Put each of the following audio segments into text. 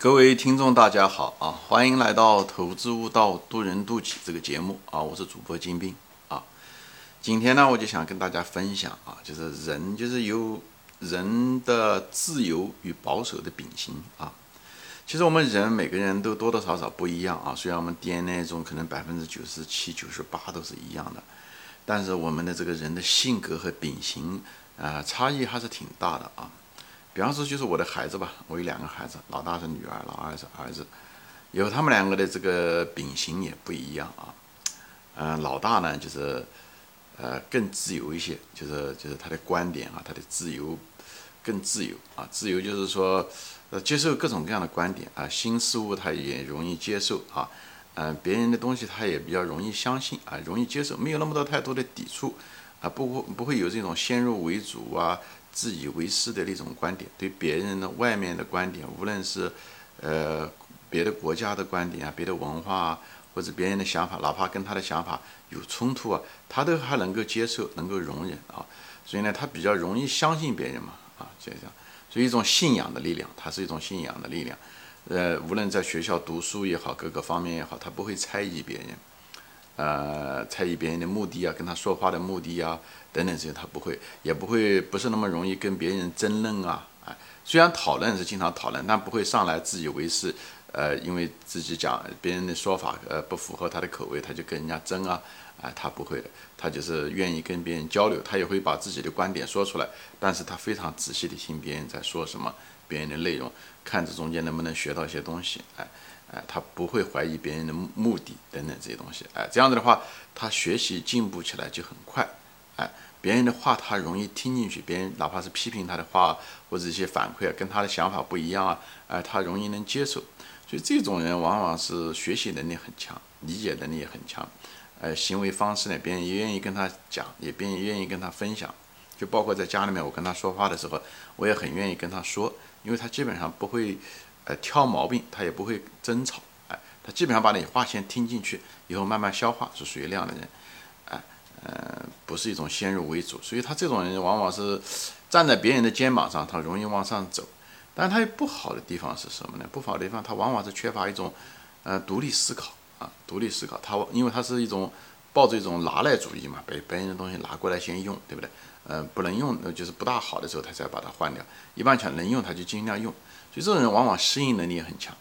各位听众，大家好啊！欢迎来到《投资悟道，渡人渡己》这个节目啊！我是主播金兵啊。今天呢，我就想跟大家分享啊，就是人就是有人的自由与保守的秉性啊。其实我们人每个人都多多少少不一样啊。虽然我们 DNA 中可能百分之九十七、九十八都是一样的，但是我们的这个人的性格和秉性啊，差异还是挺大的啊。比方说，就是我的孩子吧，我有两个孩子，老大是女儿，老二是儿子，有他们两个的这个秉性也不一样啊。嗯，老大呢，就是呃更自由一些，就是就是他的观点啊，他的自由更自由啊，自由就是说呃接受各种各样的观点啊，新事物他也容易接受啊，嗯，别人的东西他也比较容易相信啊，容易接受，没有那么多太多的抵触啊，不不会有这种先入为主啊。自以为是的那种观点，对别人的外面的观点，无论是呃别的国家的观点啊，别的文化啊，或者别人的想法，哪怕跟他的想法有冲突啊，他都还能够接受，能够容忍啊。所以呢，他比较容易相信别人嘛，啊，就这样。所以一种信仰的力量，它是一种信仰的力量。呃，无论在学校读书也好，各个方面也好，他不会猜疑别人。呃，猜疑别人的目的啊，跟他说话的目的啊，等等这些，他不会，也不会，不是那么容易跟别人争论啊。哎，虽然讨论是经常讨论，但不会上来自以为是。呃，因为自己讲别人的说法，呃，不符合他的口味，他就跟人家争啊。啊，他不会的，他就是愿意跟别人交流，他也会把自己的观点说出来，但是他非常仔细的听别人在说什么，别人的内容，看这中间能不能学到一些东西。哎。哎，他不会怀疑别人的目的等等这些东西。哎，这样子的话，他学习进步起来就很快。哎，别人的话他容易听进去，别人哪怕是批评他的话或者一些反馈啊，跟他的想法不一样啊，哎，他容易能接受。所以这种人往往是学习能力很强，理解能力也很强。呃，行为方式呢，别人也愿意跟他讲，也别人愿意跟他分享。就包括在家里面，我跟他说话的时候，我也很愿意跟他说，因为他基本上不会。呃，挑毛病，他也不会争吵，哎，他基本上把你话先听进去，以后慢慢消化，是属于那样的人，哎，呃，不是一种先入为主，所以他这种人往往是站在别人的肩膀上，他容易往上走，但他有不好的地方是什么呢？不好的地方，他往往是缺乏一种呃独立思考啊，独立思考，他因为他是一种抱着一种拿来主义嘛，被别人的东西拿过来先用，对不对？呃，不能用，就是不大好的时候，他才把它换掉，一般讲能用，他就尽量用。这种人往往适应能力也很强，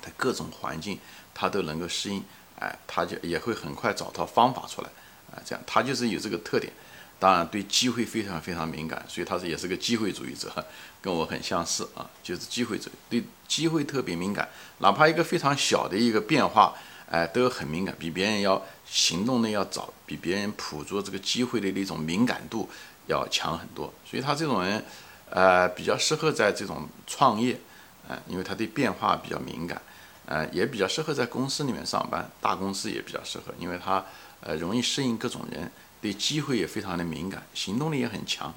他各种环境他都能够适应，哎，他就也会很快找到方法出来，啊，这样他就是有这个特点。当然对机会非常非常敏感，所以他是也是个机会主义者，跟我很相似啊，就是机会者对机会特别敏感，哪怕一个非常小的一个变化，哎，都很敏感，比别人要行动的要早，比别人捕捉这个机会的那种敏感度要强很多。所以他这种人。呃，比较适合在这种创业，呃，因为他对变化比较敏感，呃，也比较适合在公司里面上班，大公司也比较适合，因为他呃容易适应各种人，对机会也非常的敏感，行动力也很强，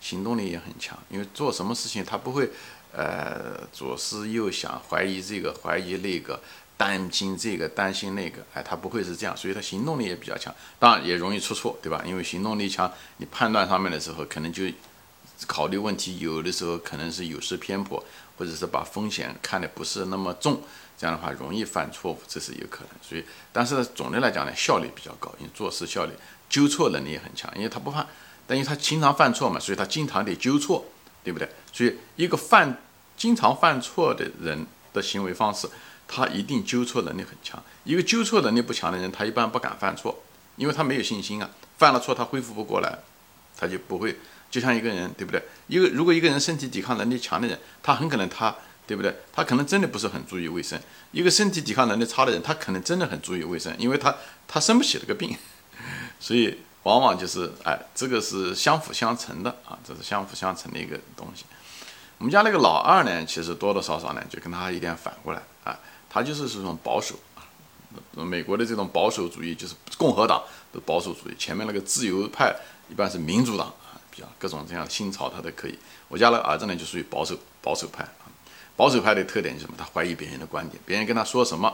行动力也很强，因为做什么事情他不会呃左思右想，怀疑这个怀疑那个，担心这个担心那个，哎，他不会是这样，所以他行动力也比较强，当然也容易出错，对吧？因为行动力强，你判断上面的时候可能就。考虑问题有的时候可能是有失偏颇，或者是把风险看得不是那么重，这样的话容易犯错误，这是有可能。所以，但是总的来讲呢，效率比较高，因为做事效率、纠错能力也很强，因为他不怕，等于他经常犯错嘛，所以他经常得纠错，对不对？所以一个犯经常犯错的人的行为方式，他一定纠错能力很强。一个纠错能力不强的人，他一般不敢犯错，因为他没有信心啊，犯了错他恢复不过来，他就不会。就像一个人，对不对？一个如果一个人身体抵抗能力强的人，他很可能他，对不对？他可能真的不是很注意卫生。一个身体抵抗能力差的人，他可能真的很注意卫生，因为他他生不起这个病。所以往往就是哎，这个是相辅相成的啊，这是相辅相成的一个东西。我们家那个老二呢，其实多多少少呢，就跟他有点反过来啊，他就是这种保守啊。美国的这种保守主义就是共和党的保守主义，前面那个自由派一般是民主党。各种这样新潮他都可以。我家的儿子呢就属于保守保守派啊。保守派的特点是什么？他怀疑别人的观点，别人跟他说什么，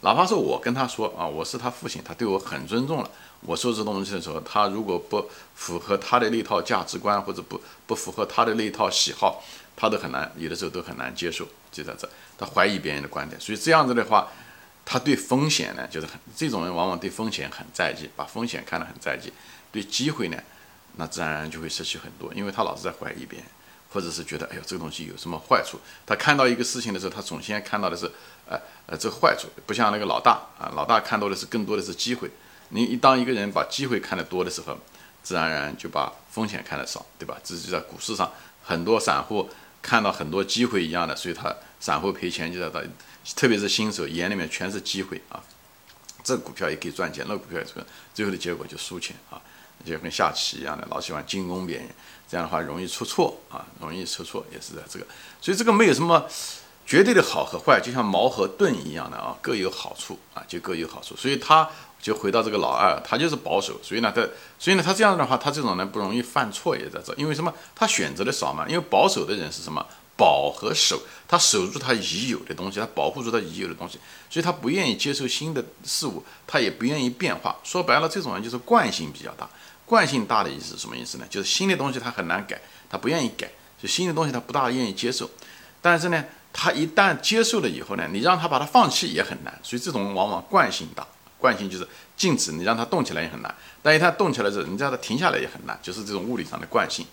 哪怕是我跟他说啊，我是他父亲，他对我很尊重了。我说这东西的时候，他如果不符合他的那套价值观，或者不不符合他的那套喜好，他都很难，有的时候都很难接受，就在这，他怀疑别人的观点。所以这样子的话，他对风险呢，就是很这种人往往对风险很在意，把风险看得很在意，对机会呢，那自然而然就会失去很多，因为他老是在怀疑别人。或者是觉得，哎呦，这个东西有什么坏处？他看到一个事情的时候，他首先看到的是，呃呃，这个坏处，不像那个老大啊，老大看到的是更多的是机会。你一当一个人把机会看得多的时候，自然而然就把风险看得少，对吧？这就在股市上，很多散户看到很多机会一样的，所以他散户赔钱就在他，特别是新手眼里面全是机会啊，这股票也可以赚钱，那股票也赚，最后的结果就输钱啊。就跟下棋一样的，老喜欢进攻别人，这样的话容易出错啊，容易出错也是在这个，所以这个没有什么绝对的好和坏，就像矛和盾一样的啊，各有好处啊，就各有好处。所以他就回到这个老二，他就是保守，所以呢，他所以呢，他这样的话，他这种人不容易犯错也在这，因为什么？他选择的少嘛，因为保守的人是什么？保和守，他守住他已有的东西，他保护住他已有的东西，所以他不愿意接受新的事物，他也不愿意变化。说白了，这种人就是惯性比较大。惯性大的意思是什么意思呢？就是新的东西他很难改，他不愿意改，就新的东西他不大愿意接受。但是呢，他一旦接受了以后呢，你让他把它放弃也很难。所以这种往往惯性大，惯性就是静止，你让他动起来也很难。但一旦动起来之后，你让他停下来也很难，就是这种物理上的惯性。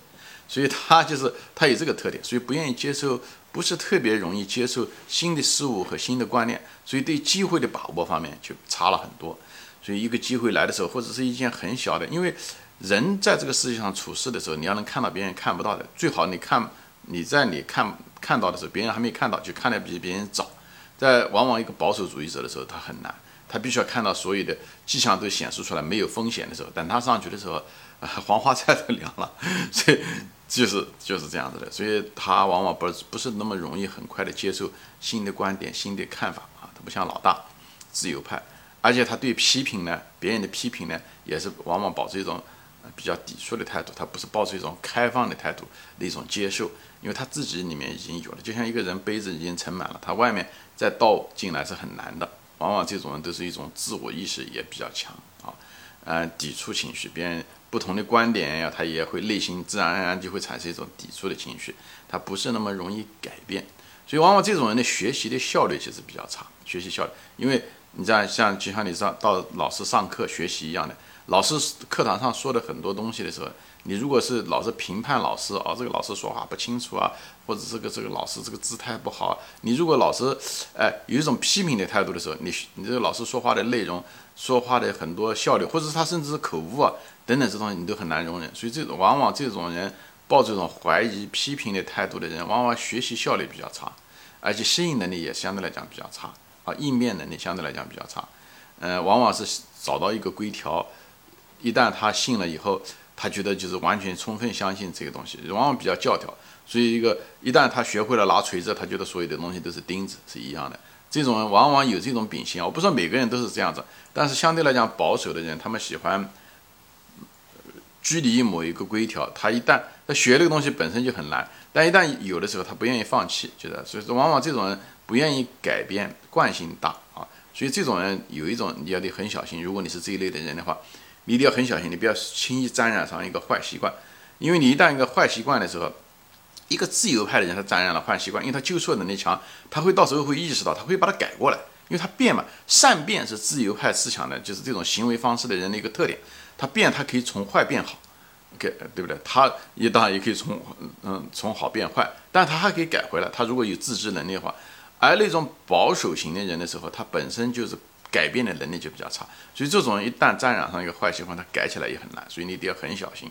所以他就是他有这个特点，所以不愿意接受，不是特别容易接受新的事物和新的观念，所以对机会的把握方面就差了很多。所以一个机会来的时候，或者是一件很小的，因为。人在这个世界上处事的时候，你要能看到别人看不到的，最好你看你在你看看到的时候，别人还没看到，就看得比别人早。在往往一个保守主义者的时候，他很难，他必须要看到所有的迹象都显示出来没有风险的时候，等他上去的时候，黄花菜都凉了。所以就是就是这样子的，所以他往往不不是那么容易很快的接受新的观点、新的看法啊，他不像老大自由派，而且他对批评呢，别人的批评呢，也是往往保持一种。比较抵触的态度，他不是抱着一种开放的态度的一种接受，因为他自己里面已经有了，就像一个人杯子已经盛满了，他外面再倒进来是很难的。往往这种人都是一种自我意识也比较强啊，呃，抵触情绪，别人不同的观点呀，他也会内心自然而然就会产生一种抵触的情绪，他不是那么容易改变，所以往往这种人的学习的效率其实比较差，学习效率，因为你样像就像你上到老师上课学习一样的。老师课堂上说的很多东西的时候，你如果是老是评判老师啊，这个老师说话不清楚啊，或者这个这个老师这个姿态不好，你如果老师哎有一种批评的态度的时候，你你这个老师说话的内容、说话的很多效率，或者是他甚至是口误啊等等这东西，你都很难容忍。所以这种往往这种人抱这种怀疑、批评的态度的人，往往学习效率比较差，而且适应能力也相对来讲比较差啊，应变能力相对来讲比较差。嗯，往往是找到一个规条。一旦他信了以后，他觉得就是完全充分相信这个东西，往往比较教条。所以一个一旦他学会了拿锤子，他觉得所有的东西都是钉子，是一样的。这种人往往有这种秉性我不说每个人都是这样子，但是相对来讲保守的人，他们喜欢拘泥于某一个规条。他一旦他学这个东西本身就很难，但一旦有的时候他不愿意放弃，觉得所以说往往这种人不愿意改变，惯性大啊。所以这种人有一种你要得很小心，如果你是这一类的人的话。你一定要很小心，你不要轻易沾染上一个坏习惯，因为你一旦一个坏习惯的时候，一个自由派的人他沾染了坏习惯，因为他纠错能力强，他会到时候会意识到，他会把它改过来，因为他变嘛，善变是自由派思想的，就是这种行为方式的人的一个特点，他变他可以从坏变好，OK 对不对？他也当然也可以从嗯从好变坏，但他还可以改回来，他如果有自知能力的话，而那种保守型的人的时候，他本身就是。改变的能力就比较差，所以这种一旦沾染上一个坏习惯，他改起来也很难，所以你一定要很小心，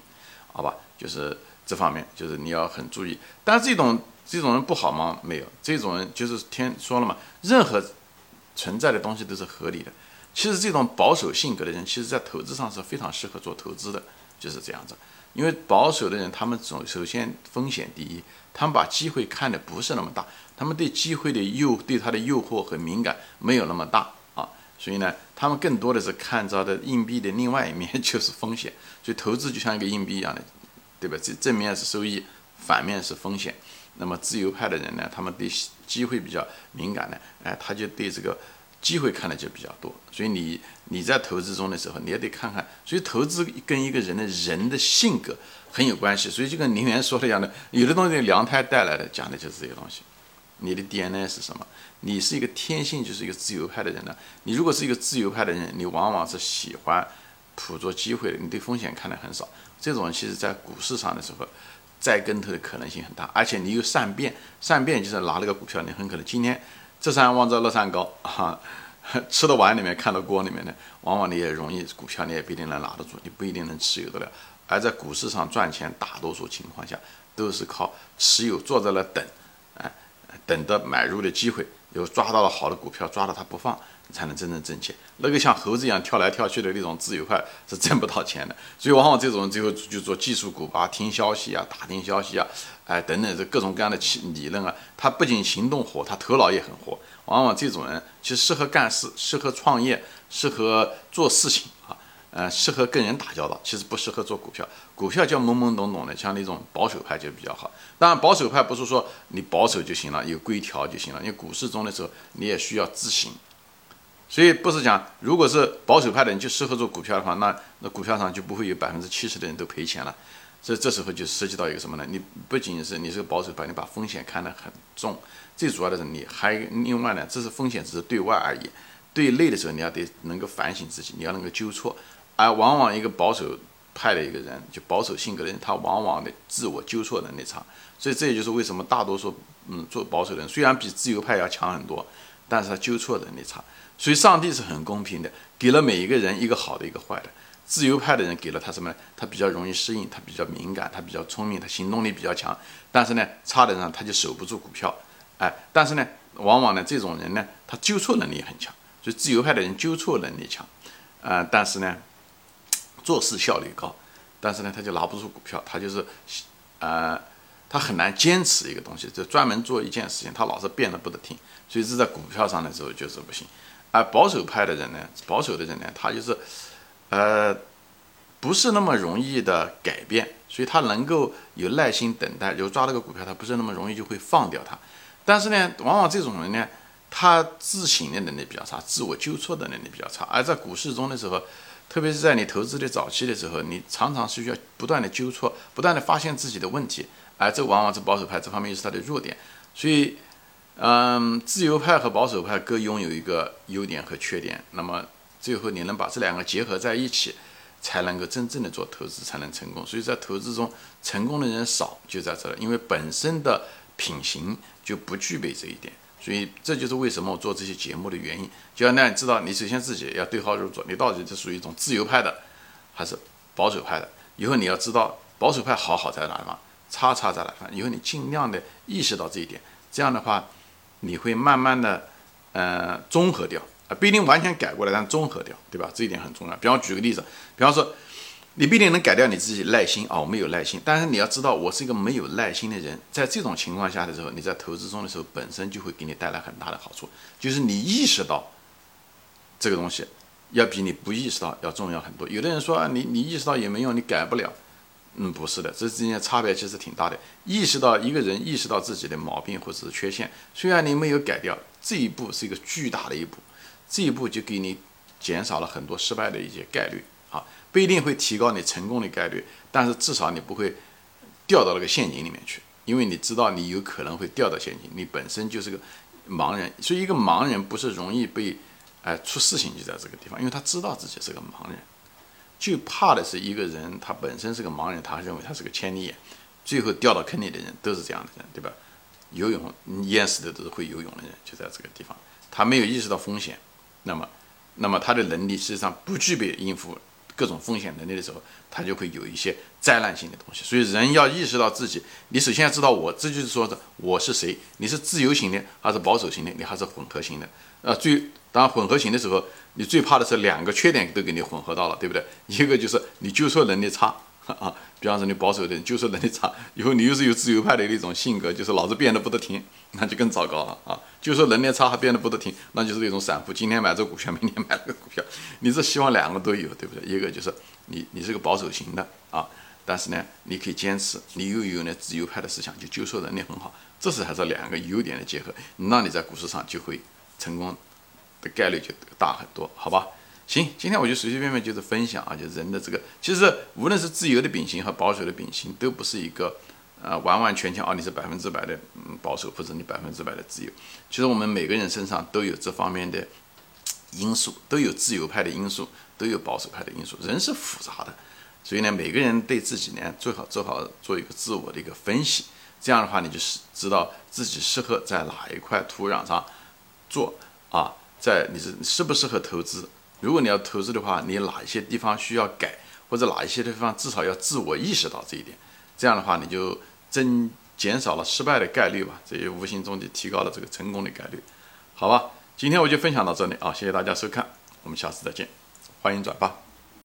好吧？就是这方面，就是你要很注意。但是这种这种人不好吗？没有，这种人就是天说了嘛，任何存在的东西都是合理的。其实这种保守性格的人，其实在投资上是非常适合做投资的，就是这样子。因为保守的人，他们总首先风险第一，他们把机会看的不是那么大，他们对机会的诱对他的诱惑和敏感没有那么大。所以呢，他们更多的是看着的硬币的另外一面就是风险，所以投资就像一个硬币一样的，对吧？这正面是收益，反面是风险。那么自由派的人呢，他们对机会比较敏感的，哎，他就对这个机会看的就比较多。所以你你在投资中的时候，你也得看看。所以投资跟一个人的人的性格很有关系。所以就跟林园说的一样的，有的东西娘胎带来的，讲的就是这些东西。你的 DNA 是什么？你是一个天性就是一个自由派的人呢？你如果是一个自由派的人，你往往是喜欢捕捉机会的，你对风险看得很少。这种其实在股市上的时候，栽跟头的可能性很大，而且你又善变，善变就是拿了个股票，你很可能今天这山望着那山高，哈，吃到碗里面看到锅里面的，往往你也容易股票你也不一定能拿得住，你不一定能持有得了。而在股市上赚钱，大多数情况下都是靠持有，坐在那等，等着买入的机会，有抓到了好的股票，抓到它不放，才能真正挣钱。那个像猴子一样跳来跳去的那种自由派是挣不到钱的。所以往往这种人最后就做技术股啊，听消息啊，打听消息啊，哎等等这各种各样的理论啊，他不仅行动活，他头脑也很活。往往这种人其实适合干事，适合创业，适合做事情啊。呃，适合跟人打交道，其实不适合做股票。股票叫懵懵懂懂的，像那种保守派就比较好。当然，保守派不是说你保守就行了，有规条就行了。因为股市中的时候，你也需要自省。所以不是讲，如果是保守派的人就适合做股票的话，那那股票上就不会有百分之七十的人都赔钱了。所以这时候就涉及到一个什么呢？你不仅是你是个保守派，你把风险看得很重。最主要的是你还另外呢，这是风险只是对外而已，对内的时候你要得能够反省自己，你要能够纠错。而往往一个保守派的一个人，就保守性格的人，他往往的自我纠错能力差，所以这也就是为什么大多数嗯做保守的人虽然比自由派要强很多，但是他纠错能力差。所以上帝是很公平的，给了每一个人一个好的一个坏的。自由派的人给了他什么呢？他比较容易适应，他比较敏感，他比较聪明，他行动力比较强。但是呢，差的人他就守不住股票，哎，但是呢，往往呢这种人呢，他纠错能力很强。所以自由派的人纠错能力强，啊，但是呢。做事效率高，但是呢，他就拿不出股票，他就是，呃，他很难坚持一个东西，就专门做一件事情，他老是变得不得停，所以是在股票上的时候就是不行。而保守派的人呢，保守的人呢，他就是，呃，不是那么容易的改变，所以他能够有耐心等待，就抓了个股票，他不是那么容易就会放掉它。但是呢，往往这种人呢，他自省的能力比较差，自我纠错的能力比较差，而在股市中的时候。特别是在你投资的早期的时候，你常常是需要不断的纠错，不断的发现自己的问题，而这往往是保守派这方面又是他的弱点。所以，嗯，自由派和保守派各拥有一个优点和缺点。那么最后你能把这两个结合在一起，才能够真正的做投资，才能成功。所以在投资中成功的人少，就在这了，因为本身的品行就不具备这一点。所以这就是为什么我做这些节目的原因，就要让你知道，你首先自己要对号入座，你到底是属于一种自由派的，还是保守派的。以后你要知道保守派好好在哪方，差差在哪方。以后你尽量的意识到这一点，这样的话，你会慢慢的，呃，综合掉啊，不一定完全改过来，但综合掉，对吧？这一点很重要。比方举个例子，比方说。你不一定能改掉你自己耐心啊，我没有耐心。但是你要知道，我是一个没有耐心的人。在这种情况下的时候，你在投资中的时候，本身就会给你带来很大的好处，就是你意识到这个东西要比你不意识到要重要很多。有的人说啊，你你意识到也没用，你改不了。嗯，不是的，这之间差别其实挺大的。意识到一个人意识到自己的毛病或者是缺陷，虽然你没有改掉，这一步是一个巨大的一步，这一步就给你减少了很多失败的一些概率。不一定会提高你成功的概率，但是至少你不会掉到那个陷阱里面去，因为你知道你有可能会掉到陷阱，你本身就是个盲人，所以一个盲人不是容易被哎出事情就在这个地方，因为他知道自己是个盲人，就怕的是一个人他本身是个盲人，他认为他是个千里眼，最后掉到坑里的人都是这样的人，对吧？游泳淹死的都是会游泳的人，就在这个地方，他没有意识到风险，那么那么他的能力实际上不具备应付。各种风险能力的时候，它就会有一些灾难性的东西。所以人要意识到自己，你首先要知道我，这就是说的我是谁？你是自由型的还是保守型的？你还是混合型的？呃，最当混合型的时候，你最怕的是两个缺点都给你混合到了，对不对？一个就是你纠错能力差。啊，比方说你保守的人纠错能力差，以后你又是有自由派的那种性格，就是老是变得不得停，那就更糟糕了啊！就说能力差还变得不得停，那就是那种散户，今天买这股票，明天买那个股票，你是希望两个都有，对不对？一个就是你你是个保守型的啊，但是呢，你可以坚持，你又有那自由派的思想，就纠错能力很好，这是还是两个优点的结合，那你在股市上就会成功。的概率就大很多，好吧？行，今天我就随随便便就是分享啊，就人的这个，其实无论是自由的秉性和保守的秉性，都不是一个呃完完全全啊，你是百分之百的嗯保守，或者你百分之百的自由。其实我们每个人身上都有这方面的 因素，都有自由派的因素，都有保守派的因素。人是复杂的，所以呢，每个人对自己呢最好做好做一个自我的一个分析，这样的话，你就是知道自己适合在哪一块土壤上做啊，在你是适不适合投资。如果你要投资的话，你哪一些地方需要改，或者哪一些地方至少要自我意识到这一点，这样的话你就增减少了失败的概率吧，这也无形中就提高了这个成功的概率，好吧？今天我就分享到这里啊，谢谢大家收看，我们下次再见，欢迎转发。